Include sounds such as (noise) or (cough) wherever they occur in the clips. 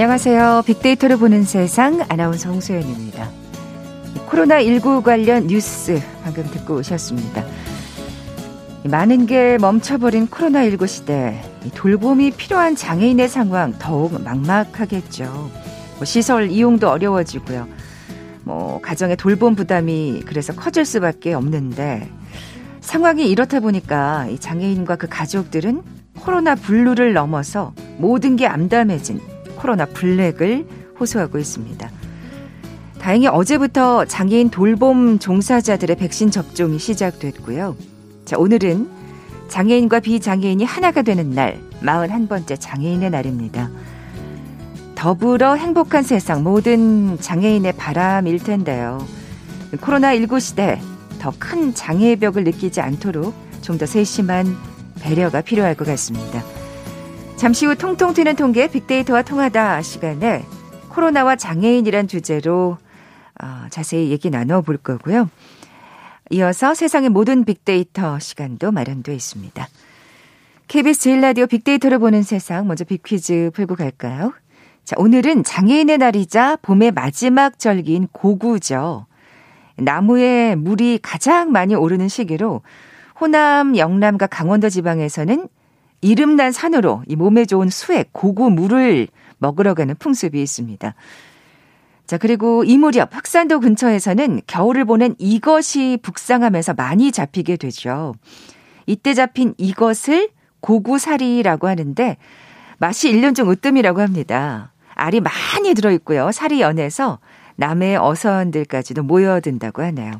안녕하세요. 빅데이터를 보는 세상 아나운서 홍소연입니다. 코로나19 관련 뉴스 방금 듣고 오셨습니다. 많은 게 멈춰버린 코로나19 시대 돌봄이 필요한 장애인의 상황 더욱 막막하겠죠. 뭐 시설 이용도 어려워지고요. 뭐 가정의 돌봄 부담이 그래서 커질 수밖에 없는데 상황이 이렇다 보니까 이 장애인과 그 가족들은 코로나 블루를 넘어서 모든 게 암담해진 코로나 블랙을 호소하고 있습니다. 다행히 어제부터 장애인 돌봄 종사자들의 백신 접종이 시작됐고요. 자, 오늘은 장애인과 비장애인이 하나가 되는 날, 41번째 장애인의 날입니다. 더불어 행복한 세상 모든 장애인의 바람일 텐데요. 코로나19 시대 더 큰 장애의 벽을 느끼지 않도록 좀 더 세심한 배려가 필요할 것 같습니다. 잠시 후 통통 튀는 통계 빅데이터와 통하다 시간에 코로나와 장애인이란 주제로 어, 자세히 얘기 나눠볼 거고요. 이어서 세상의 모든 빅데이터 시간도 마련되어 있습니다. KBS 제일 라디오 빅데이터를 보는 세상 먼저 빅퀴즈 풀고 갈까요? 자, 오늘은 장애인의 날이자 봄의 마지막 절기인 고구죠. 나무에 물이 가장 많이 오르는 시기로 호남, 영남과 강원도 지방에서는 이름난 산으로 이 몸에 좋은 수액, 고구 물을 먹으러 가는 풍습이 있습니다. 자, 그리고 이 무렵 흑산도 근처에서는 겨울을 보낸 이것이 북상하면서 많이 잡히게 되죠. 이때 잡힌 이것을 고구살이라고 하는데 맛이 1년 중 으뜸이라고 합니다. 알이 많이 들어있고요. 살이 연해서 남해 어선들까지도 모여든다고 하네요.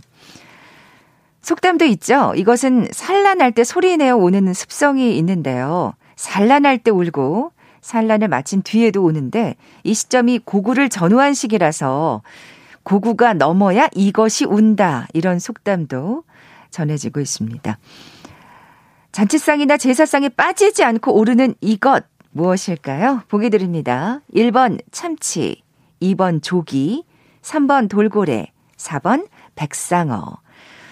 속담도 있죠. 이것은 산란할 때 소리 내어 오는 습성이 있는데요. 산란할 때 울고 산란을 마친 뒤에도 오는데 이 시점이 고구를 전후한 시기라서 고구가 넘어야 이것이 운다. 이런 속담도 전해지고 있습니다. 잔치상이나 제사상에 빠지지 않고 오르는 이것 무엇일까요? 보기 드립니다. 1번 참치, 2번 조기, 3번 돌고래, 4번 백상어.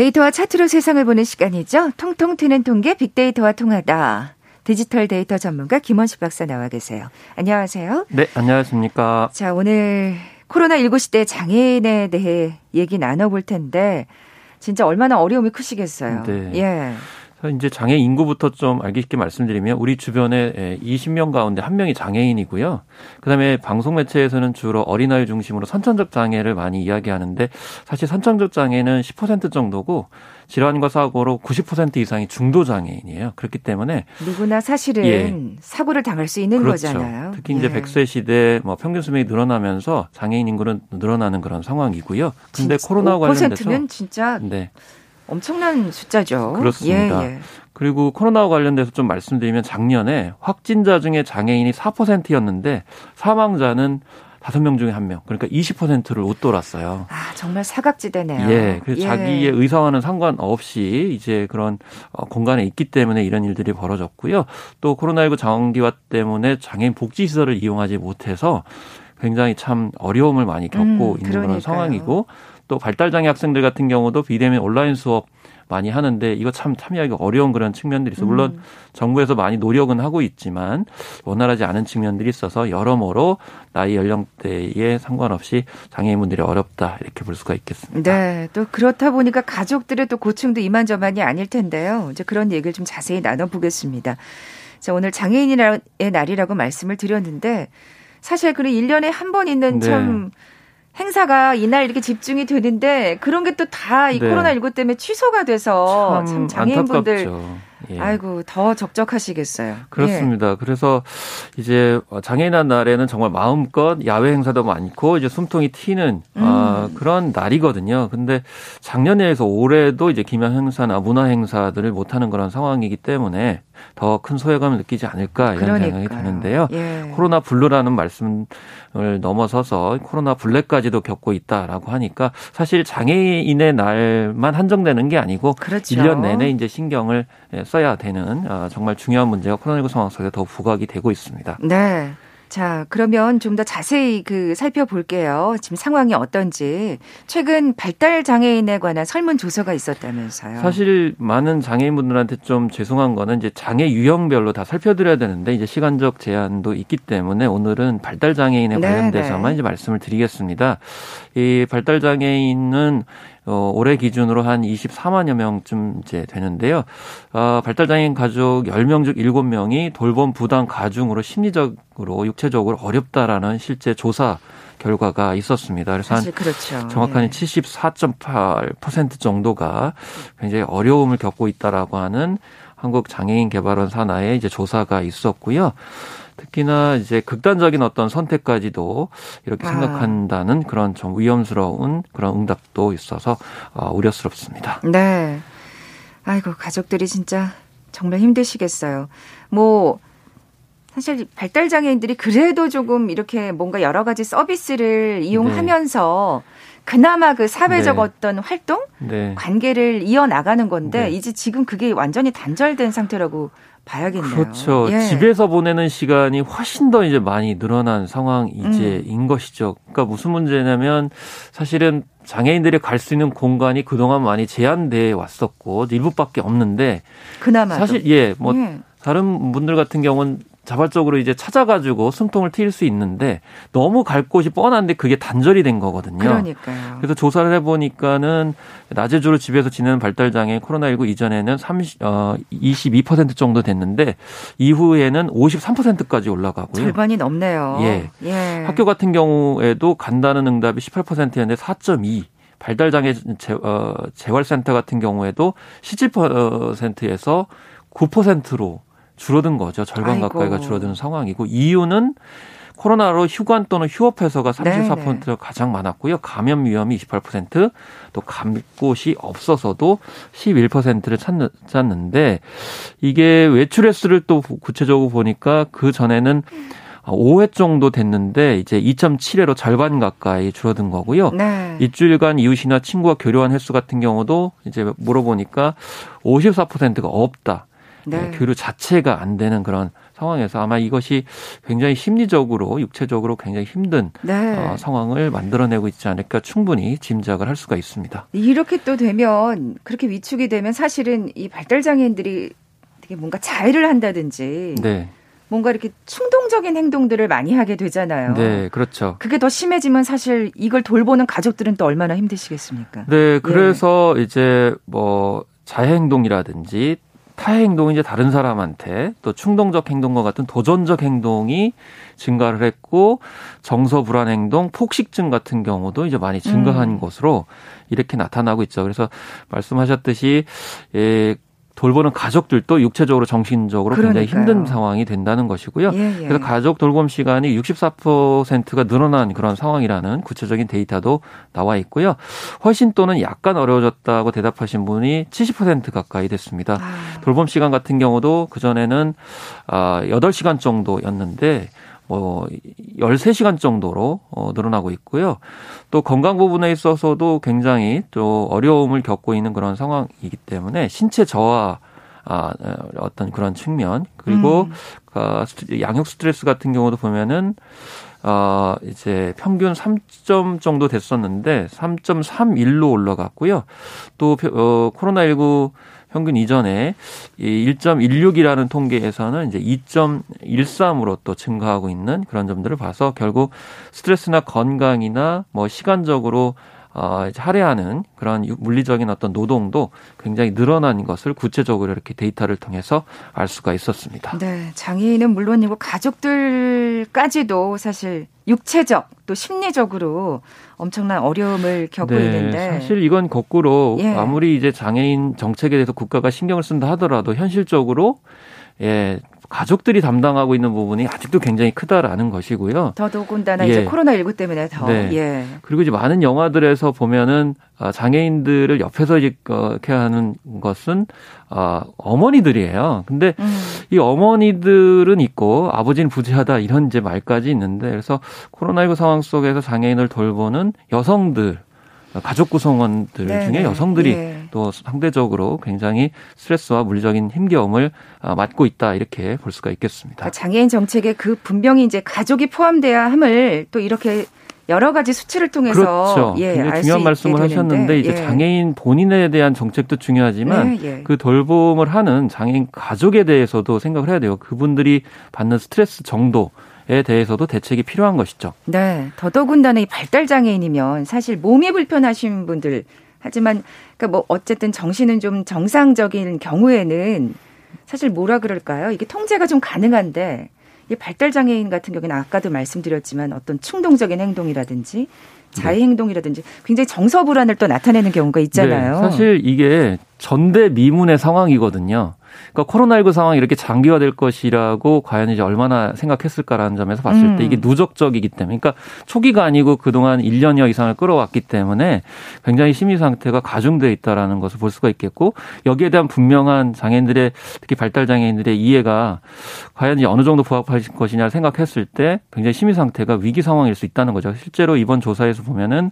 데이터와 차트로 세상을 보는 시간이죠. 통통 튀는 통계 빅데이터와 통하다. 디지털 데이터 전문가 김원식 박사 나와 계세요. 안녕하세요. 네, 안녕하십니까. 자, 오늘 코로나19 시대 장애인에 대해 얘기 나눠볼 텐데, 진짜 얼마나 어려움이 크시겠어요. 네. 예. 이제 장애 인구부터 좀 알기 쉽게 말씀드리면 우리 주변에 20명 가운데 한 명이 장애인이고요. 그다음에 방송 매체에서는 주로 어린아이 중심으로 선천적 장애를 많이 이야기하는데 사실 선천적 장애는 10% 정도고 질환과 사고로 90% 이상이 중도 장애인이에요. 그렇기 때문에 누구나 사실은 예. 사고를 당할 수 있는 그렇죠. 거잖아요. 특히 이제 예. 100세 시대 뭐 평균 수명이 늘어나면서 장애인 인구는 늘어나는 그런 상황이고요. 근데 코로나 관련돼서 5%면 진짜 네. 엄청난 숫자죠. 그렇습니다. 예, 예. 그리고 코로나와 관련돼서 좀 말씀드리면 작년에 확진자 중에 장애인이 4%였는데 사망자는 다섯 명 중에 한 명, 그러니까 20%를 웃돌았어요. 아, 정말 사각지대네요. 예. 그래서 예. 자기의 의사와는 상관없이 이제 그런 어, 공간에 있기 때문에 이런 일들이 벌어졌고요. 또 코로나19 장기화 때문에 장애인 복지 시설을 이용하지 못해서 굉장히 참 어려움을 많이 겪고 음, 있는 그러니까요. 그런 상황이고 또 발달장애 학생들 같은 경우도 비대면 온라인 수업 많이 하는데 이거 참 참여하기 어려운 그런 측면들이 있어. 물론 음. 정부에서 많이 노력은 하고 있지만 원활하지 않은 측면들이 있어서 여러모로 나이 연령대에 상관없이 장애인분들이 어렵다 이렇게 볼 수가 있겠습니다. 네, 또 그렇다 보니까 가족들의 또 고충도 이만저만이 아닐 텐데요. 이제 그런 얘기를 좀 자세히 나눠보겠습니다. 자, 오늘 장애인의 날이라고 말씀을 드렸는데 사실 그래 1년에 한 번 있는 네. 참 행사가 이날 이렇게 집중이 되는데 그런 게 또 다이 네. 코로나19 때문에 취소가 돼서 참, 참 장애인분들 예. 아이고 더 적적하시겠어요. 그렇습니다. 예. 그래서 이제 장애인의 날에는 정말 마음껏 야외 행사도 많고 이제 숨통이 트이는 음. 아, 그런 날이거든요. 근데 작년에 이어서 올해도 이제 기념 행사나 문화 행사들을 못 하는 그런 상황이기 때문에 더 큰 소외감을 느끼지 않을까 이런 그러니까요. 생각이 드는데요. 예. 코로나 블루라는 말씀을 넘어서서 코로나 블랙까지도 겪고 있다라고 하니까 사실 장애인의 날만 한정되는 게 아니고 그렇죠. 1년 내내 이제 신경을 써야 되는 아, 정말 중요한 문제가 코로나19 상황 속에 더 부각이 되고 있습니다. 네. 자, 그러면 좀 더 자세히 그 살펴볼게요. 지금 상황이 어떤지. 최근 발달 장애인에 관한 설문 조사가 있었다면서요. 사실 많은 장애인분들한테 좀 죄송한 거는 이제 장애 유형별로 다 살펴드려야 되는데 이제 시간적 제한도 있기 때문에 오늘은 발달 장애인에 네, 관련돼서만 네네. 이제 말씀을 드리겠습니다. 이 발달 장애인은 어, 올해 기준으로 한 24만여 명쯤 이제 되는데요. 어, 발달장애인 가족 10명 중 7명이 돌봄 부담 가중으로 심리적으로 육체적으로 어렵다라는 실제 조사 결과가 있었습니다. 그래서 한 그렇죠. 정확한 예. 74.8% 정도가 굉장히 어려움을 겪고 있다라고 하는 한국 장애인 개발원 산하의 이제 조사가 있었고요. 특히나 이제 극단적인 어떤 선택까지도 이렇게 아. 생각한다는 그런 좀 위험스러운 그런 응답도 있어서 어, 우려스럽습니다. 네. 아이고 가족들이 진짜 정말 힘드시겠어요. 뭐 사실 발달 장애인들이 그래도 조금 이렇게 뭔가 여러 가지 서비스를 이용하면서 네. 그나마 그 사회적 네. 어떤 활동, 네. 관계를 이어 나가는 건데 네. 이제 지금 그게 완전히 단절된 상태라고 봐야겠네요. 그렇죠. 예. 집에서 보내는 시간이 훨씬 더 이제 많이 늘어난 상황 이제인 음. 것이죠. 그러니까 무슨 문제냐면 사실은 장애인들이 갈 수 있는 공간이 그동안 많이 제한돼 왔었고 일부밖에 없는데 그나마 사실 예, 뭐 예. 다른 분들 같은 경우는 자발적으로 이제 찾아가지고 숨통을 트일 수 있는데 너무 갈 곳이 뻔한데 그게 단절이 된 거거든요. 그러니까요. 그래서 조사를 해보니까는 낮에 주로 집에서 지내는 발달장애 코로나19 이전에는 30, 어, 22% 정도 됐는데 이후에는 53%까지 올라가고요. 절반이 넘네요. 예. 예. 학교 같은 경우에도 간다는 응답이 18%였는데 4.2. 발달장애 재, 어, 재활센터 같은 경우에도 17%에서 9%로 줄어든 거죠. 절반 아이고. 가까이가 줄어드는 상황이고 이유는 코로나로 휴관 또는 휴업해서가 34%가 네네. 가장 많았고요. 감염 위험이 28%, 또갈 곳이 없어서도 11%를 찾는데 이게 외출 횟수를 또 구체적으로 보니까 그 전에는 5회 정도 됐는데 이제 2.7회로 절반 가까이 줄어든 거고요. 네. 일주일간 이웃이나 친구와 교류한 횟수 같은 경우도 이제 물어보니까 54%가 없다. 네. 네. 교류 자체가 안 되는 그런 상황에서 아마 이것이 굉장히 심리적으로 육체적으로 굉장히 힘든 네. 어, 상황을 만들어내고 있지 않을까 충분히 짐작을 할 수가 있습니다. 이렇게 또 되면 그렇게 위축이 되면 사실은 이 발달 장애인들이 되게 뭔가 자해를 한다든지 네. 뭔가 이렇게 충동적인 행동들을 많이 하게 되잖아요. 네, 그렇죠. 그게 더 심해지면 사실 이걸 돌보는 가족들은 또 얼마나 힘드시겠습니까? 네, 그래서 예. 이제 뭐 자해 행동이라든지 타해 행동이 이제 다른 사람한테 또 충동적 행동과 같은 도전적 행동이 증가를 했고 정서 불안 행동, 폭식증 같은 경우도 이제 많이 증가한 음. 것으로 이렇게 나타나고 있죠. 그래서 말씀하셨듯이 예 돌보는 가족들도 육체적으로 정신적으로 그러니까요. 굉장히 힘든 상황이 된다는 것이고요. 예, 예. 그래서 가족 돌봄 시간이 64%가 늘어난 그런 상황이라는 구체적인 데이터도 나와 있고요. 훨씬 또는 약간 어려워졌다고 대답하신 분이 70% 가까이 됐습니다. 아. 돌봄 시간 같은 경우도 그전에는 아 8시간 정도였는데 뭐 13시간 정도로 어 늘어나고 있고요. 또 건강 부분에 있어서도 굉장히 또 어려움을 겪고 있는 그런 상황이기 때문에 신체 저하 아, 어떤 그런 측면 그리고 음. 어, 양육 스트레스 같은 경우도 보면은 어, 이제 평균 3점 정도 됐었는데 3.31로 올라갔고요. 또 어, 코로나19 평균 이전에 이 1.16이라는 통계에서는 이제 2.13으로 또 증가하고 있는 그런 점들을 봐서 결국 스트레스나 건강이나 뭐 시간적으로 어, 이제 할애하는 그런 물리적인 어떤 노동도 굉장히 늘어난 것을 구체적으로 이렇게 데이터를 통해서 알 수가 있었습니다. 네, 장애인은 물론이고 가족들까지도 사실 육체적 또 심리적으로 엄청난 어려움을 겪고 네, 있는데 사실 이건 거꾸로 예. 아무리 이제 장애인 정책에 대해서 국가가 신경을 쓴다 하더라도 현실적으로 예, 가족들이 담당하고 있는 부분이 아직도 굉장히 크다라는 것이고요. 더더군다나 예. 이제 코로나19 때문에 더. 네. 예. 그리고 이제 많은 영화들에서 보면은 아, 장애인들을 옆에서 이렇게 하는 것은 어, 어머니들이에요. 근데 음. 이 어머니들은 있고 아버지는 부재하다 이런 이제 말까지 있는데 그래서 코로나19 상황 속에서 장애인을 돌보는 여성들 가족 구성원들 네 중에 네. 여성들이 예. 또 상대적으로 굉장히 스트레스와 물리적인 힘겨움을 아, 맞고 있다 이렇게 볼 수가 있겠습니다. 그러니까 장애인 정책에 그 분명히 이제 가족이 포함돼야 함을 또 이렇게 여러 가지 수치를 통해서 그렇죠. 예, 굉장히 중요한 말씀을. 하셨는데 이제 예. 장애인 본인에 대한 정책도 중요하지만 예, 예. 그 돌봄을 하는 장애인 가족에 대해서도 생각을 해야 돼요. 그분들이 받는 스트레스 정도 에 대해서도 대책이 필요한 것이죠. 네. 더더군다나 이 발달 장애인이면 사실 몸이 불편하신 분들 하지만 그러니까 뭐 어쨌든 정신은 좀 정상적인 경우에는 사실 뭐라 그럴까요? 이게 통제가 좀 가능한데 이 발달 장애인 같은 경우는 아까도 말씀드렸지만 어떤 충동적인 행동이라든지 자해 네. 행동이라든지 굉장히 정서 불안을 또 나타내는 경우가 있잖아요. 네, 사실 이게 전대 미문의 상황이거든요. 그러니까 코로나19 상황이 이렇게 장기화될 것이라고 과연 이제 얼마나 생각했을까라는 점에서 봤을 음. 때 이게 누적적이기 때문에 그러니까 초기가 아니고 그동안 1년여 이상을 끌어왔기 때문에 굉장히 심리 상태가 가중돼 있다라는 것을 볼 수가 있겠고 여기에 대한 분명한 장애인들의 특히 발달 장애인들의 이해가 과연 이제 어느 정도 부합할 것이냐 생각했을 때 굉장히 심리 상태가 위기 상황일 수 있다는 거죠. 실제로 이번 조사에서 보면은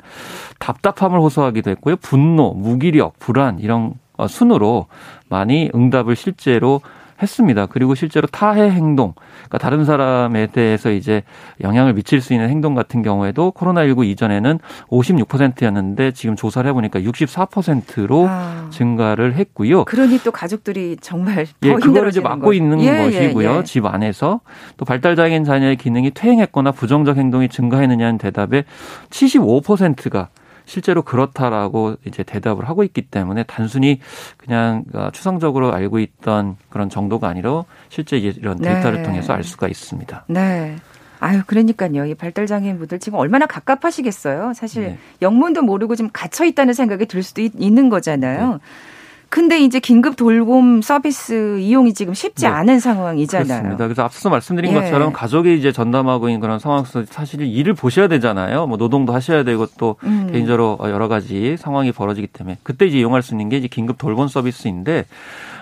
답답함을 호소하기도 했고요. 분노, 무기력, 불안 이런 어, 순으로 많이 응답을 실제로 했습니다. 그리고 실제로 타해 행동, 그러니까 다른 사람에 대해서 이제 영향을 미칠 수 있는 행동 같은 경우에도 코로나19 이전에는 56%였는데 지금 조사를 해보니까 64%로 아. 증가를 했고요. 그러니 또 가족들이 정말 더 예, 그걸 이제 막고 것. 있는 예, 예 것이고요. 예, 예. 집 안에서 또 발달 장애인 자녀의 기능이 퇴행했거나 부정적 행동이 증가했느냐는 대답에 75%가 실제로 그렇다라고 이제 대답을 하고 있기 때문에 단순히 그냥 어, 추상적으로 알고 있던 그런 정도가 아니라 실제 이런 데이터를 네. 통해서 알 수가 있습니다. 네. 아유, 그러니까요. 이 발달장애인 분들 지금 얼마나 갑갑하시겠어요. 사실 네. 영문도 모르고 좀 갇혀 있다는 생각이 들 수도 있, 는 거잖아요. 네. 근데 이제 긴급 돌봄 서비스 이용이 지금 쉽지 네. 않은 상황이잖아요. 그렇습니다. 그래서 앞서 말씀드린 예. 것처럼 가족이 이제 전담하고 있는 그런 상황에서 사실 일을 보셔야 되잖아요. 뭐 노동도 하셔야 되고 또 음. 개인적으로 여러 가지 상황이 벌어지기 때문에 그때 이제 이용할 수 있는 게 이제 긴급 돌봄 서비스인데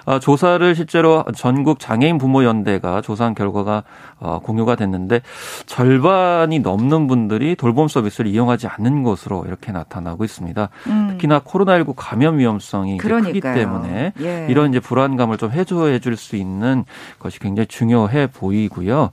어, 조사를 실제로 전국 장애인 부모 연대가 조사한 결과가 어, 공유가 됐는데 절반이 넘는 분들이 돌봄 서비스를 이용하지 않는 것으로 이렇게 나타나고 있습니다. 음. 특히나 코로나19 감염 위험성이 크기 때문에 예. 이런 이제 불안감을 좀 해소해 줄 수 있는 것이 굉장히 중요해 보이고요.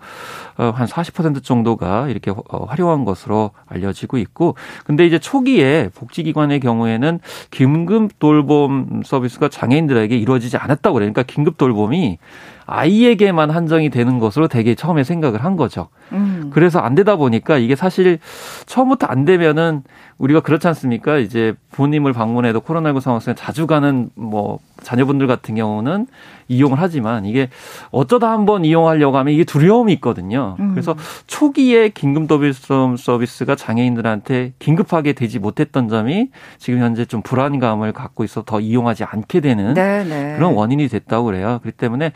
어, 한40% 정도가 이렇게 활용한 것으로 알려지고 있고 근데 이제 초기에 복지기관의 경우에는 긴급 돌봄 서비스가 장애인들에게 이루어지지 않았 했다고 그래요. 그러니까 긴급 돌봄이 아이에게만 한정이 되는 것으로 되게 처음에 생각을 한 거죠. 음. 그래서 안 되다 보니까 이게 사실 처음부터 안 되면은 우리가 그렇지 않습니까? 이제 부모님을 방문해도 코로나19 상황 속에 자주 가는 뭐 자녀분들 같은 경우는 이용을 하지만 이게 어쩌다 한번 이용하려고 하면 이게 두려움이 있거든요. 음. 그래서 초기에 긴급 도비섬 서비스가 장애인들한테 긴급하게 되지 못했던 점이 지금 현재 좀 불안감을 갖고 있어 더 이용하지 않게 되는 네네. 네. 그런 원인이 됐다고 그래요. 그렇기 때문에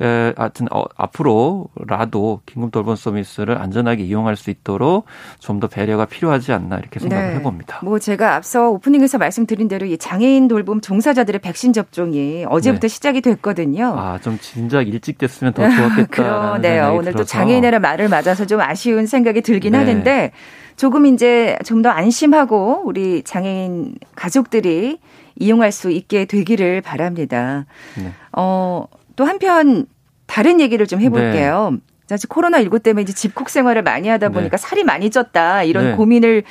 에, 하여튼 어, 앞으로라도 긴급 돌봄 서비스를 안전하게 이용할 수 있도록 좀 더 배려가 필요하지 않나 이렇게 생각을 네. 해봅니다. 뭐 제가 앞서 오프닝에서 말씀드린 대로 이 장애인 돌봄 종사자들의 백신 접종이 어제부터 네. 시작이 됐거든요. 아, 좀 진작 일찍 됐으면 더 좋았겠다. (laughs) 그러네요. 오늘 또 장애인의 말을 맞아서 좀 아쉬운 생각이 들긴 네. 하는데 조금 이제 좀 더 안심하고 우리 장애인 가족들이 이용할 수 있게 되기를 바랍니다. 네. 어, 또 한편 다른 얘기를 좀 해볼게요. 네. 사실 코로나 19 때문에 이제 집콕 생활을 많이 하다 네. 보니까 네. 살이 많이 쪘다 이런 네. 고민을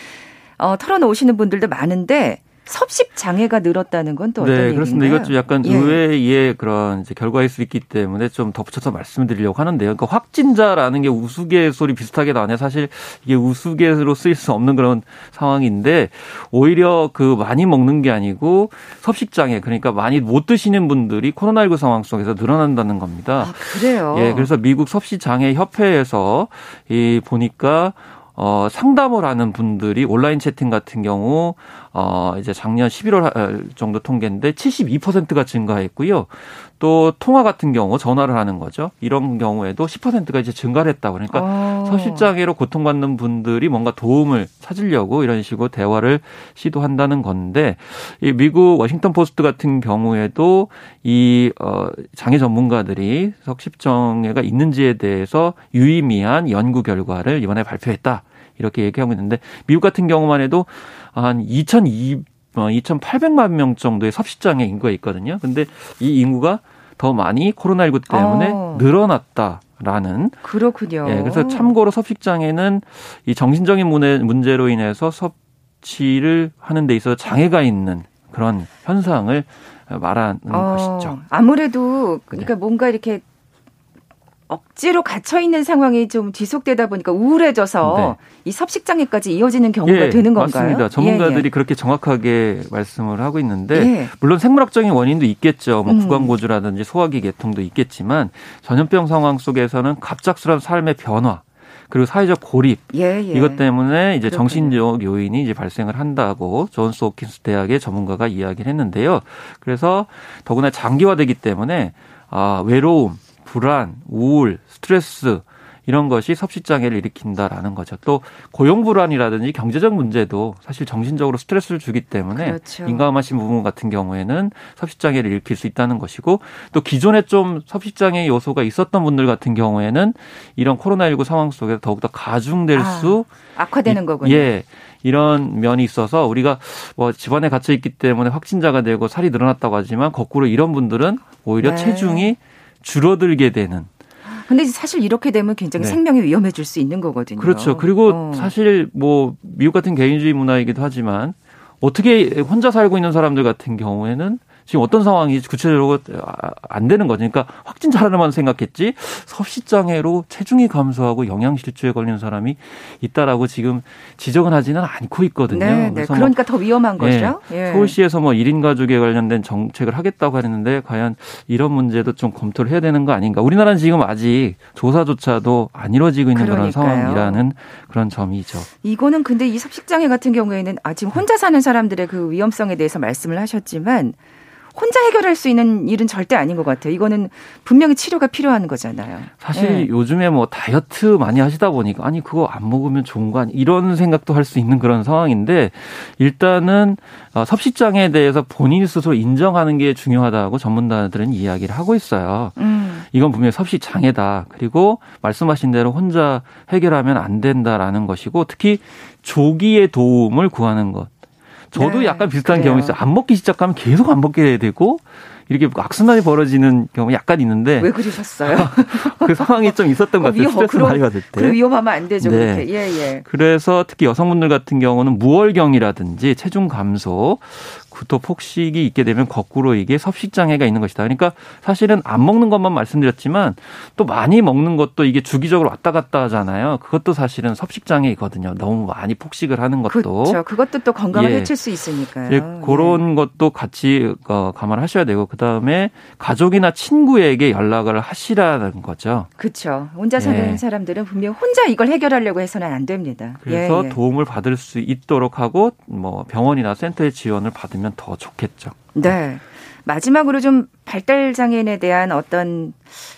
어, 털어놓으시는 분들도 많은데 섭식 장애가 늘었다는 건 또 어떤 네, 얘기인가요? 그렇습니다. 이것 좀 약간 예. 의외의 그런 이제 결과일 수 있기 때문에 좀 덧붙여서 말씀드리려고 하는데요. 그러니까 확진자라는 게 우스갯소리 비슷하게 나네. 사실 이게 우스갯으로 쓰일 수 없는 그런 상황인데 오히려 그 많이 먹는 게 아니고 섭식 장애 그러니까 많이 못 드시는 분들이 코로나19 상황 속에서 늘어난다는 겁니다. 아, 그래요? 예, 그래서 미국 섭식 장애 협회에서 이 보니까 어, 상담을 하는 분들이 온라인 채팅 같은 경우 어, 이제 작년 11월 정도 통계인데 72%가 증가했고요. 또 통화 같은 경우 전화를 하는 거죠. 이런 경우에도 10%가 이제 증가를 했다. 그러니까 어. 서실장애로 고통받는 분들이 뭔가 도움을 찾으려고 이런 식으로 대화를 시도한다는 건데 이 미국 워싱턴 포스트 같은 경우에도 이 어, 장애 전문가들이 석십장애가 있는지에 대해서 유의미한 연구 결과를 이번에 발표했다. 이렇게 얘기하고 있는데 미국 같은 경우만 해도 한 2,200 2,800만 어, 명 정도의 섭식장애 인구가 있거든요. 근데 이 인구가 더 많이 코로나19 때문에 어. 늘어났다 라는. 그렇군요. 예, 그래서 참고로 섭식장애는 이 정신적인 문제 로 인해서 섭취를 하는 데 있어서 장애가 있는 그런 현상을 말하는 어, 것이죠. 아무래도 그러니까 네. 뭔가 이렇게 억지로 갇혀 있는 상황이 좀 지속되다 보니까 우울해져서 네. 이 섭식장애까지 이어지는 경우가 예, 되는 건가요? 맞습니다. 전문가들이 예, 예. 그렇게 정확하게 말씀을 하고 있는데 예. 물론 생물학적인 원인도 있겠죠. 뭐 음. 구강고주라든지 소화기 계통도 있겠지만 전염병 상황 속에서는 갑작스러운 삶의 변화 그리고 사회적 고립 예, 예. 이것 때문에 이제 그렇군요. 정신적 요인이 이제 발생을 한다고 존스 호킨스 대학의 전문가가 이야기를 했는데요. 그래서 더구나 장기화되기 때문에 아 외로움 불안, 우울, 스트레스 이런 것이 섭식 장애를 일으킨다라는 거죠. 또 고용 불안이라든지 경제적 문제도 사실 정신적으로 스트레스를 주기 때문에 그렇죠. 민감하신 부분 같은 경우에는 섭식 장애를 일으킬 수 있다는 것이고 또 기존에 좀 섭식 장애 요소가 있었던 분들 같은 경우에는 이런 코로나19 상황 속에서 더욱더 가중될 아, 수 악화되는 거군요. 예. 이런 면이 있어서 우리가 뭐 집안에 갇혀 있기 때문에 확진자가 되고 살이 늘어났다고 하지만 거꾸로 이런 분들은 오히려 네. 체중이 줄어들게 되는. 근데 사실 이렇게 되면 굉장히 네. 생명이 위험해질 수 있는 거거든요. 그렇죠. 그리고 어. 사실 뭐 미국 같은 개인주의 문화이기도 하지만 어떻게 혼자 살고 있는 사람들 같은 경우에는 지금 어떤 상황이 구체적으로 안 되는 거죠. 그러니까 확진 자라만 생각했지 섭식장애로 체중이 감소하고 영양실조에 걸리는 사람이 있다라고 지금 지적은 하지는 않고 있거든요. 네, 네. 그러니까 뭐, 더 위험한 거죠. 예, 예. 서울시에서 뭐 1인 가족에 관련된 정책을 하겠다고 했는데 과연 이런 문제도 좀 검토를 해야 되는 거 아닌가. 우리나라는 지금 아직 조사조차도 안 이루어지고 있는 그러니까요. 그런 상황이라는 그런 점이죠. 이거는 근데 이 섭식장애 같은 경우에는 아 지금 혼자 사는 사람들의 그 위험성에 대해서 말씀을 하셨지만 혼자 해결할 수 있는 일은 절대 아닌 것 같아요. 이거는 분명히 치료가 필요한 거잖아요. 사실 네. 요즘에 뭐 다이어트 많이 하시다 보니까 아니 그거 안 먹으면 좋은 거 아니 이런 생각도 할 수 있는 그런 상황인데 일단은 어, 섭식장애에 대해서 본인 스스로 인정하는 게 중요하다고 전문가들은 이야기를 하고 있어요. 음. 이건 분명히 섭식 장애다. 그리고 말씀하신 대로 혼자 해결하면 안 된다라는 것이고 특히 조기에 도움을 구하는 것. 저도 네, 약간 비슷한. 경우 있어요. 안 먹기 시작하면 계속 안 먹게 되고 이렇게 악순환이 벌어지는 경우 약간 있는데 왜 그러셨어요? (laughs) 그 상황이 좀 있었던 것 같아요. 스트레스 많이 받을 때. 그 위험하면 안 되죠. 네. 그렇게. 예, 예. 그래서 특히 여성분들 같은 경우는 무월경이라든지 체중 감소 구토 폭식이 있게 되면 거꾸로 이게 섭식 장애가 있는 것이다. 그러니까 사실은 안 먹는 것만 말씀드렸지만 또 많이 먹는 것도 이게 주기적으로 왔다 갔다 하잖아요. 그것도 사실은 섭식 장애이거든요. 너무 많이 폭식을 하는 것도. 그렇죠. 그것도 또 건강을 예. 해칠 수 있으니까요. 예. 그런 예. 것도 같이 어, 감안하셔야 되고 그다음에 가족이나 친구에게 연락을 하시라는 거죠. 그렇죠. 혼자 사는 예. 사람들은 분명 혼자 이걸 해결하려고 해서는 안 됩니다. 그래서 예, 예. 도움을 받을 수 있도록 하고 뭐 병원이나 센터의 지원을 받으면 되면 더 좋겠죠. 네. 마지막으로 좀 발달 장애인에 대한 어떤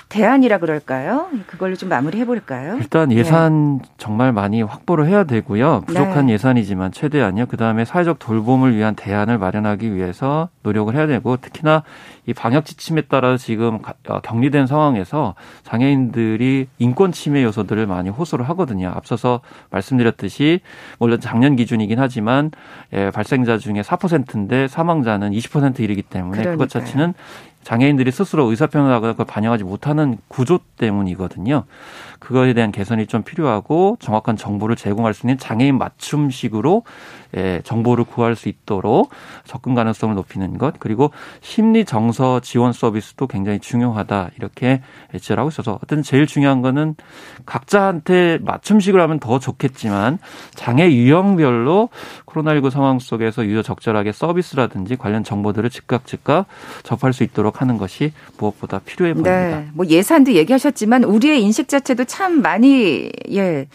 대안이라 그럴까요? 그걸로 좀 마무리해 볼까요? 일단 예산 네. 정말 많이 확보를 해야 되고요. 부족한 네. 예산이지만 최대한요. 그다음에 사회적 돌봄을 위한 대안을 마련하기 위해서 노력을 해야 되고 특히나 이 방역 지침에 따라 지금 어, 격리된 상황에서 장애인들이 인권 침해 요소들을 많이 호소를 하거든요. 앞서서 말씀드렸듯이 물론 작년 기준이긴 하지만 예, 발생자 중에 4%인데 사망자는 20% 이르기 때문에 그러니까요. 그것 자체는 장애인들이 스스로 의사표현을 하거나 그걸 반영하지 못하는 구조 때문이거든요. 그거에 대한 개선이 좀 필요하고 정확한 정보를 제공할 수 있는 장애인 맞춤식으로 예, 정보를 구할 수 있도록 접근 가능성을 높이는 것 그리고 심리 정서 지원 서비스도 굉장히 중요하다 이렇게 지적을 하고 있어서 어떤 제일 중요한 거는 각자한테 맞춤식으로 하면 더 좋겠지만 장애 유형별로 코로나19 상황 속에서 유효 적절하게 서비스라든지 관련 정보들을 즉각 즉각 접할 수 있도록 하는 것이 무엇보다 필요해 보입니다. 네. 뭐 예산도 얘기하셨지만 우리의 인식 자체도 참 많이 예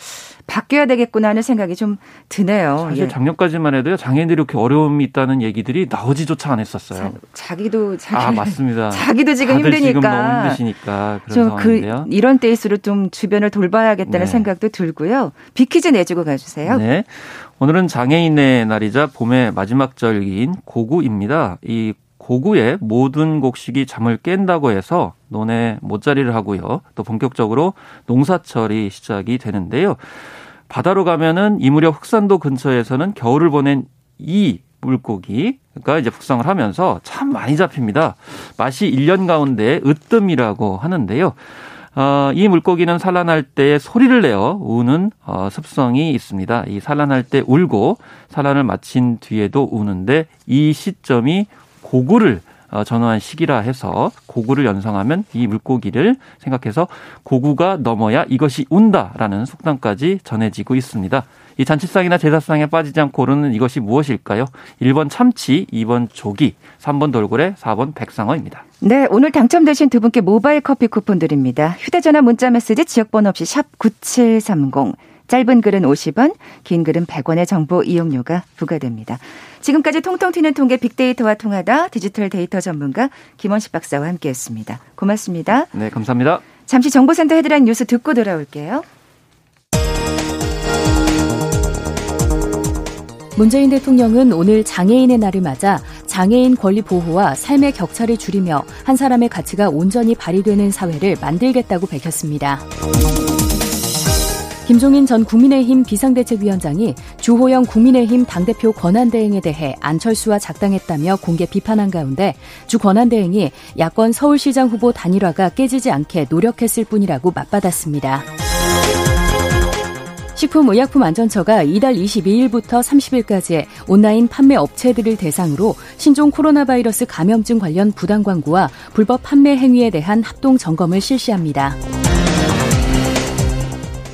바뀌어야 되겠구나 하는 생각이 좀 드네요. 사실 예. 작년까지만 해도요 장애인들이 이렇게 어려움이 있다는 얘기들이 나오지조차 않았었어요. 자, 기도 자기 아 맞습니다. (laughs) 자기도 지금 힘드니까 지금 너무 힘드시니까 그런 그 상황인데요. 그 이런 때일수록 좀 주변을 돌봐야겠다는 네. 생각도 들고요. 비키즈 내주고 가주세요. 네. 오늘은 장애인의 날이자 봄의 마지막 절기인 고구입니다. 이 고구의 모든 곡식이 잠을 깬다고 해서 논에 못자리를 하고요. 또 본격적으로 농사철이 시작이 되는데요. 바다로 가면은 이 무렵 흑산도 근처에서는 겨울을 보낸 이 물고기가 이제 북상을 하면서 참 많이 잡힙니다. 맛이 1년 가운데 으뜸이라고 하는데요. 어, 이 물고기는 산란할 때 소리를 내어 우는 어, 습성이 있습니다. 이 산란할 때 울고 산란을 마친 뒤에도 우는데 이 시점이 고구를 어, 전후한 시기라 해서 고구를 연상하면 이 물고기를 생각해서 고구가 넘어야 이것이 운다라는 속담까지 전해지고 있습니다. 이 잔치상이나 제사상에 빠지지 않고 오르는 이것이 무엇일까요? 1번 참치, 2번 조기, 3번 돌고래, 4번 백상어입니다. 네, 오늘 당첨되신 두 분께 모바일 커피 쿠폰 드립니다. 휴대전화 문자 메시지 지역번호 없이 샵 9730. 짧은 글은 50원, 긴 글은 100원의 정보 이용료가 부과됩니다. 지금까지 통통 튀는 통계 빅데이터와 통하다 디지털 데이터 전문가 김원식 박사와 함께했습니다. 고맙습니다. 네, 감사합니다. 잠시 정보센터 헤드라인 뉴스 듣고 돌아올게요. 문재인 대통령은 오늘 장애인의 날을 맞아 장애인 권리 보호와 삶의 격차를 줄이며 한 사람의 가치가 온전히 발휘되는 사회를 만들겠다고 밝혔습니다. 김종인 전 국민의힘 비상대책위원장이 주호영 국민의힘 당대표 권한대행에 대해 안철수와 작당했다며 공개 비판한 가운데 주 권한대행이 야권 서울시장 후보 단일화가 깨지지 않게 노력했을 뿐이라고 맞받았습니다. 식품의약품안전처가 이달 22일부터 30일까지 온라인 판매 업체들을 대상으로 신종 코로나 바이러스 감염증 관련 부당 광고와 불법 판매 행위에 대한 합동 점검을 실시합니다.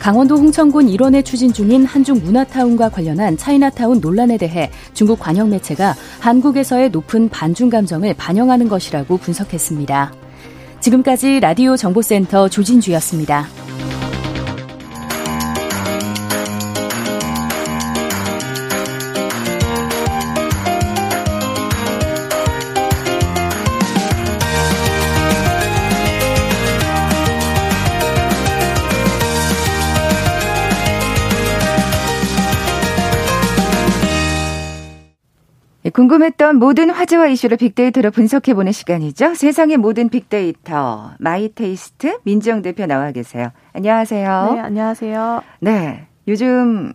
강원도 홍천군 일원에 추진 중인 한중 문화타운과 관련한 차이나타운 논란에 대해 중국 관영 매체가 한국에서의 높은 반중 감정을 반영하는 것이라고 분석했습니다. 지금까지 라디오 정보센터 조진주였습니다. 궁금했던 모든 화제와 이슈를 빅데이터로 분석해보는 시간이죠. 세상의 모든 빅데이터 마이테이스트 민정 대표 나와 계세요. 안녕하세요. 네, 안녕하세요. 네, 요즘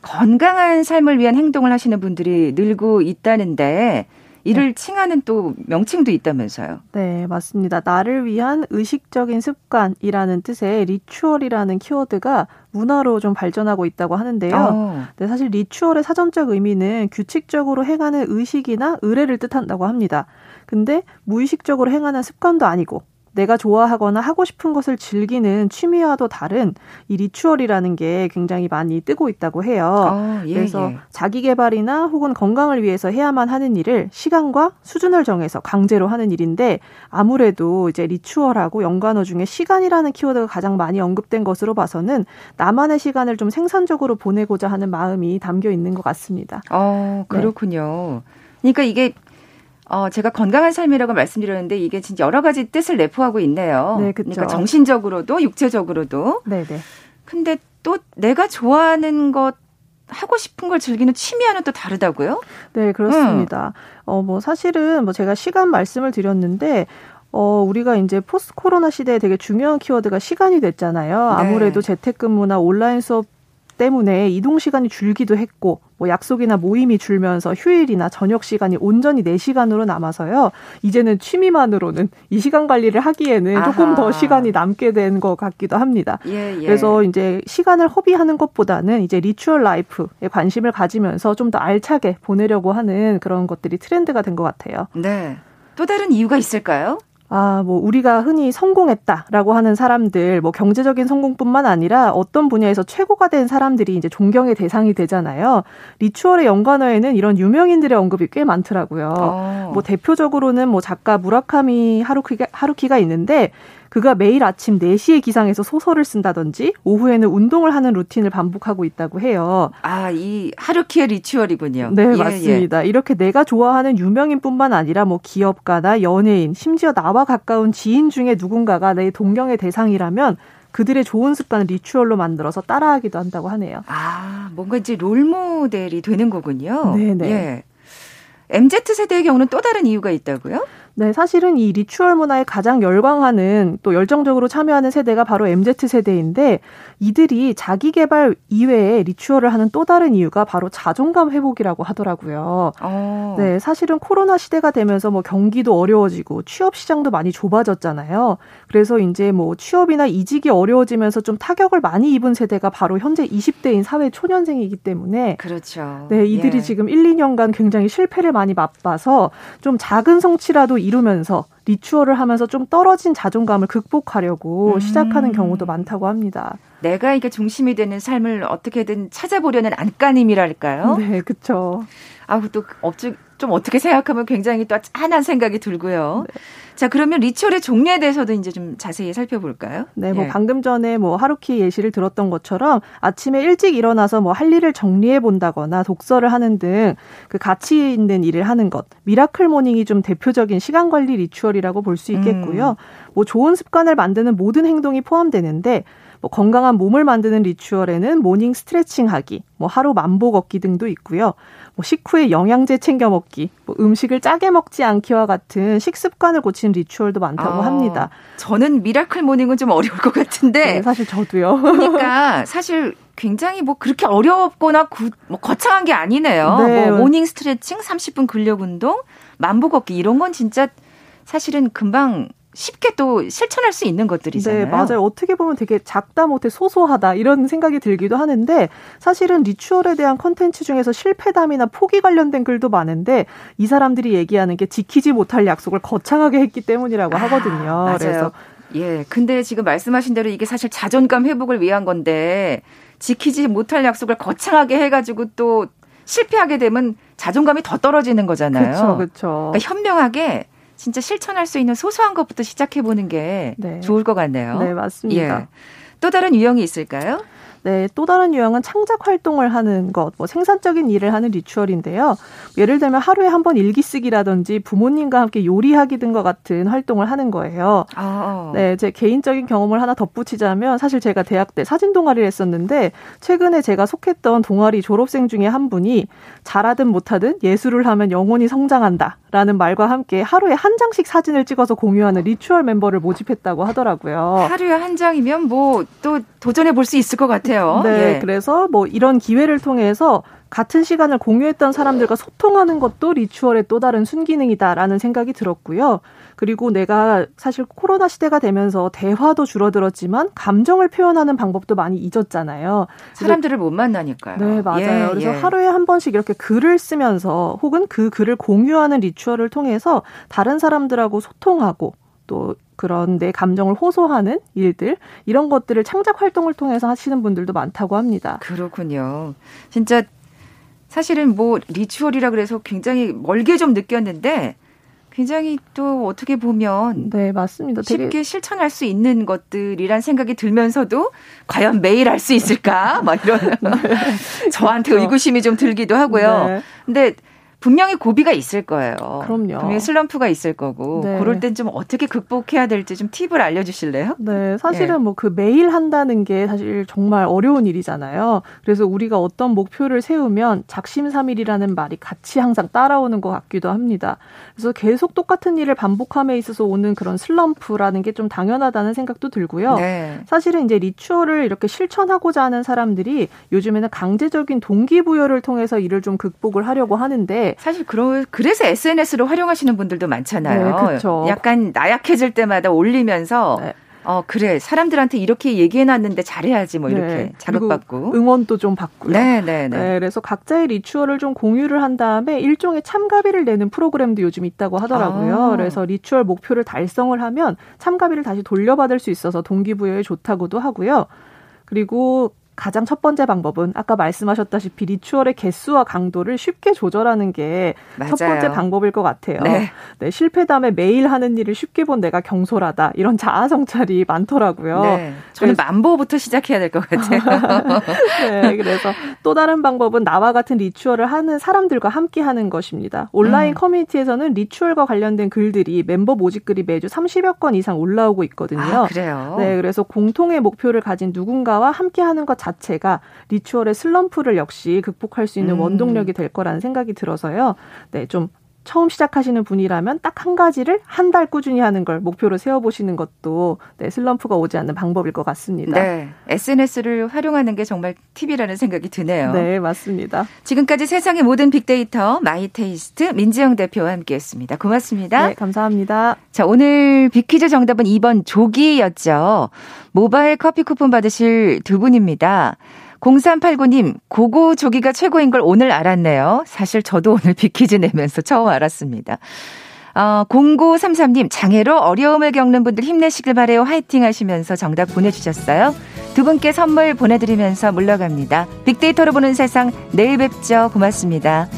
건강한 삶을 위한 행동을 하시는 분들이 늘고 있다는데 이를 네. 칭하는 또 명칭도 있다면서요. 네, 맞습니다. 나를 위한 의식적인 습관이라는 뜻의 ritual이라는 키워드가 문화로 좀 발전하고 있다고 하는데요. 어. 네, 사실 ritual의 사전적 의미는 규칙적으로 행하는 의식이나 의례를 뜻한다고 합니다. 근데 무의식적으로 행하는 습관도 아니고 내가 좋아하거나 하고 싶은 것을 즐기는 취미와도 다른 이 리추얼이라는 게 굉장히 많이 뜨고 있다고 해요. 어, 예, 그래서 예. 자기 개발이나 혹은 건강을 위해서 해야만 하는 일을 시간과 수준을 정해서 강제로 하는 일인데 아무래도 이제 리추얼하고 연관어 중에 시간이라는 키워드가 가장 많이 언급된 것으로 봐서는 나만의 시간을 좀 생산적으로 보내고자 하는 마음이 담겨 있는 것 같습니다. 어, 그렇군요. 네. 그러니까 이게 어, 제가 건강한 삶이라고 말씀드렸는데 이게 진짜 여러 가지 뜻을 내포하고 있네요. 네, 그렇죠. 그러니까 정신적으로도 육체적으로도. 네, 네. 근데 또 내가 좋아하는 것 하고 싶은 걸 즐기는 취미와는 또 다르다고요? 네, 그렇습니다. 음. 어, 뭐 사실은 뭐 제가 시간 말씀을 드렸는데 어, 우리가 이제 포스트 코로나 시대에 되게 중요한 키워드가 시간이 됐잖아요. 네. 아무래도 재택근무나 온라인 수업 때문에 이동 시간이 줄기도 했고 뭐뭐 약속이나 모임이 줄면서 휴일이나 저녁 시간이 온전히 4시간으로 남아서요. 이제는 취미만으로는 이 시간 관리를 하기에는 아하. 조금 더 시간이 남게 된 것 같기도 합니다. 예, 예. 그래서 이제 시간을 허비하는 것보다는 이제 ritual life에 관심을 가지면서 좀 더 알차게 보내려고 하는 그런 것들이 트렌드가 된 것 같아요. 네. 또 다른 이유가 있을까요? 아, 뭐, 우리가 흔히 성공했다라고 하는 사람들, 뭐, 경제적인 성공뿐만 아니라 어떤 분야에서 최고가 된 사람들이 이제 존경의 대상이 되잖아요. 리추얼의 연관어에는 이런 유명인들의 언급이 꽤 많더라고요. 어. 뭐, 대표적으로는 뭐, 작가 무라카미 하루키가, 하루키가 있는데, 그가 매일 아침 4시에 기상해서 소설을 쓴다든지 오후에는 운동을 하는 루틴을 반복하고 있다고 해요. 아, 이 하루키의 리추얼이군요. 네, 예, 맞습니다. 예. 이렇게 내가 좋아하는 유명인뿐만 아니라 뭐 기업가나 연예인, 심지어 나와 가까운 지인 중에 누군가가 내 동경의 대상이라면 그들의 좋은 습관을 리추얼로 만들어서 따라하기도 한다고 하네요. 아, 뭔가 이제 롤모델이 되는 거군요. 네네. 예. MZ 세대의 경우는 또 다른 이유가 있다고요? 네, 사실은 이 ritual 문화에 가장 열광하는 또 열정적으로 참여하는 세대가 바로 MZ 세대인데 이들이 자기 개발 이외에 ritual을 하는 또 다른 이유가 바로 자존감 회복이라고 하더라고요. 어. 네, 사실은 코로나 시대가 되면서 뭐 경기도 어려워지고 취업 시장도 많이 좁아졌잖아요. 그래서 이제 뭐 취업이나 이직이 어려워지면서 좀 타격을 많이 입은 세대가 바로 현재 20대인 사회 초년생이기 때문에 그렇죠. 네, 이들이 예. 지금 1, 2년간 굉장히 실패를 많이 맛봐서 좀 작은 성취라도 이루면서 리추얼을 하면서 좀 떨어진 자존감을 극복하려고 음. 시작하는 경우도 많다고 합니다. 내가 이게 중심이 되는 삶을 어떻게든 찾아보려는 안간힘이랄까요? 네, 그렇죠. 아, 또 어찌 좀 어떻게 생각하면 굉장히 또 짠한 생각이 들고요. 네. 자, 그러면 리추얼의 종류에 대해서도 이제 좀 자세히 살펴볼까요? 네, 뭐 예. 방금 전에 뭐 하루키 예시를 들었던 것처럼 아침에 일찍 일어나서 뭐 할 일을 정리해 본다거나 독서를 하는 등 그 가치 있는 일을 하는 것. miracle morning이 좀 대표적인 시간 관리 ritual이라고 볼 수 있겠고요. 음. 뭐 좋은 습관을 만드는 모든 행동이 포함되는데 뭐 건강한 몸을 만드는 ritual에는 morning 스트레칭 하기, 뭐 하루 만보 걷기 등도 있고요. 뭐 식후에 영양제 챙겨 먹기, 뭐 음식을 짜게 먹지 않기와 같은 식습관을 고치는 ritual도 많다고 아, 합니다. 저는 miracle morning은 좀 어려울 것 같은데. 네, 사실 저도요. 그러니까 사실 굉장히 뭐 그렇게 어렵거나 구, 뭐 거창한 게 아니네요. 네. 뭐 morning 스트레칭, 30분 근력 운동, 만보 걷기 이런 건 진짜 사실은 금방 쉽게 또 실천할 수 있는 것들이잖아요. 네, 맞아요. 어떻게 보면 되게 작다 못해 소소하다 이런 생각이 들기도 하는데 사실은 ritual에 대한 컨텐츠 중에서 실패담이나 포기 관련된 글도 많은데 이 사람들이 얘기하는 게 지키지 못할 약속을 거창하게 했기 때문이라고 아, 하거든요. 아, 맞아요. 그래서 예, 근데 지금 말씀하신 대로 이게 사실 자존감 회복을 위한 건데 지키지 못할 약속을 거창하게 해 가지고 또 실패하게 되면 자존감이 더 떨어지는 거잖아요. 그렇죠, 그렇죠. 그러니까 현명하게 진짜 실천할 수 있는 소소한 것부터 시작해 보는 게 네. 좋을 것 같네요. 네, 맞습니다. 예. 또 다른 유형이 있을까요? 네, 또 다른 유형은 창작 활동을 하는 것, 뭐 생산적인 일을 하는 리추얼인데요. 예를 들면 하루에 한 번 일기 쓰기라든지 부모님과 함께 요리하기 등과 같은 활동을 하는 거예요. 아. 네, 제 개인적인 경험을 하나 덧붙이자면 사실 제가 대학 때 사진 동아리를 했었는데 최근에 제가 속했던 동아리 졸업생 중에 한 분이 잘하든 못하든 예술을 하면 영혼이 성장한다. 라는 말과 함께 하루에 한 장씩 사진을 찍어서 공유하는 리추얼 멤버를 모집했다고 하더라고요. 하루에 한 장이면 뭐 또 도전해 볼 수 있을 것 같아요. 네, 예. 그래서 뭐 이런 기회를 통해서 같은 시간을 공유했던 사람들과 소통하는 것도 리추얼의 또 다른 순기능이다라는 생각이 들었고요. 그리고 내가 사실 코로나 시대가 되면서 대화도 줄어들었지만 감정을 표현하는 방법도 많이 잊었잖아요. 사람들을 못 만나니까요. 네, 맞아요. 예, 그래서 예. 하루에 한 번씩 이렇게 글을 쓰면서 혹은 그 글을 공유하는 리추얼을 통해서 다른 사람들하고 소통하고 또 그런 내 감정을 호소하는 일들 이런 것들을 창작 활동을 통해서 하시는 분들도 많다고 합니다. 그렇군요. 진짜 사실은 뭐 리추얼이라 그래서 굉장히 멀게 좀 느꼈는데 굉장히 또 어떻게 보면 네 맞습니다. 쉽게 실천할 수 있는 것들이란 생각이 들면서도 과연 매일 할 수 있을까? 막 이런 네. (laughs) 저한테 그렇죠. 의구심이 좀 들기도 하고요. 네. 근데 분명히 고비가 있을 거예요. 그럼요. 분명히 슬럼프가 있을 거고 네. 그럴 땐 좀 어떻게 극복해야 될지 좀 팁을 알려주실래요? 네, 사실은 네. 뭐그 매일 한다는 게 사실 정말 어려운 일이잖아요. 그래서 우리가 어떤 목표를 세우면 작심삼일이라는 말이 같이 항상 따라오는 것 같기도 합니다. 그래서 계속 똑같은 일을 반복함에 있어서 오는 그런 슬럼프라는 게 좀 당연하다는 생각도 들고요. 네. 사실은 이제 리추얼을 이렇게 실천하고자 하는 사람들이 요즘에는 강제적인 동기부여를 통해서 이를 좀 극복을 하려고 하는데 사실 그러, 그래서 SNS를 활용하시는 분들도 많잖아요. 네, 그렇죠. 약간 나약해질 때마다 올리면서 네. 어 그래 사람들한테 이렇게 얘기해놨는데 잘해야지 뭐 이렇게 네. 자극받고 응원도 좀 받고요. 네, 네, 네, 네. 그래서 각자의 ritual을 좀 공유를 한 다음에 일종의 참가비를 내는 프로그램도 요즘 있다고 하더라고요. 아. 그래서 ritual 목표를 달성을 하면 참가비를 다시 돌려받을 수 있어서 동기부여에 좋다고도 하고요. 그리고 가장 첫 번째 방법은 아까 말씀하셨다시피 ritual의 개수와 강도를 쉽게 조절하는 게 첫 번째 방법일 것 같아요. 네. 네, 실패 다음에 매일 하는 일을 쉽게 본 내가 경솔하다 이런 자아 성찰이 많더라고요. 네, 저는 만보부터 시작해야 될 것 같아요. (laughs) 네, 그래서 또 다른 방법은 나와 같은 리추얼을 하는 사람들과 함께 하는 것입니다. 온라인 음. 커뮤니티에서는 리추얼과 관련된 글들이 멤버 모집 글이 매주 30여 건 이상 올라오고 있거든요. 아, 그래요? 네, 그래서 공통의 목표를 가진 누군가와 함께 하는 것 자체가 ritual의 슬럼프를 역시 극복할 수 있는 음. 원동력이 될 거라는 생각이 들어서요. 네, 좀 처음 시작하시는 분이라면 딱 한 가지를 한 달 꾸준히 하는 걸 목표로 세워보시는 것도 네, 슬럼프가 오지 않는 방법일 것 같습니다. 네. SNS를 활용하는 게 정말 팁이라는 생각이 드네요. 네, 맞습니다. 지금까지 세상의 모든 빅데이터 마이테이스트 민지영 대표와 함께 했습니다. 고맙습니다. 네, 감사합니다. 자, 오늘 빅퀴즈 정답은 2번 조기였죠. 모바일 커피 쿠폰 받으실 두 분입니다. 0389님, 고고 조기가 최고인 걸 오늘 알았네요. 사실 저도 오늘 비키즈 내면서 처음 알았습니다. 어, 0933님, 장애로 어려움을 겪는 분들 힘내시길 바래요. 화이팅 하시면서 정답 보내주셨어요. 두 분께 선물 보내드리면서 물러갑니다. 빅데이터로 보는 세상, 내일 뵙죠. 고맙습니다.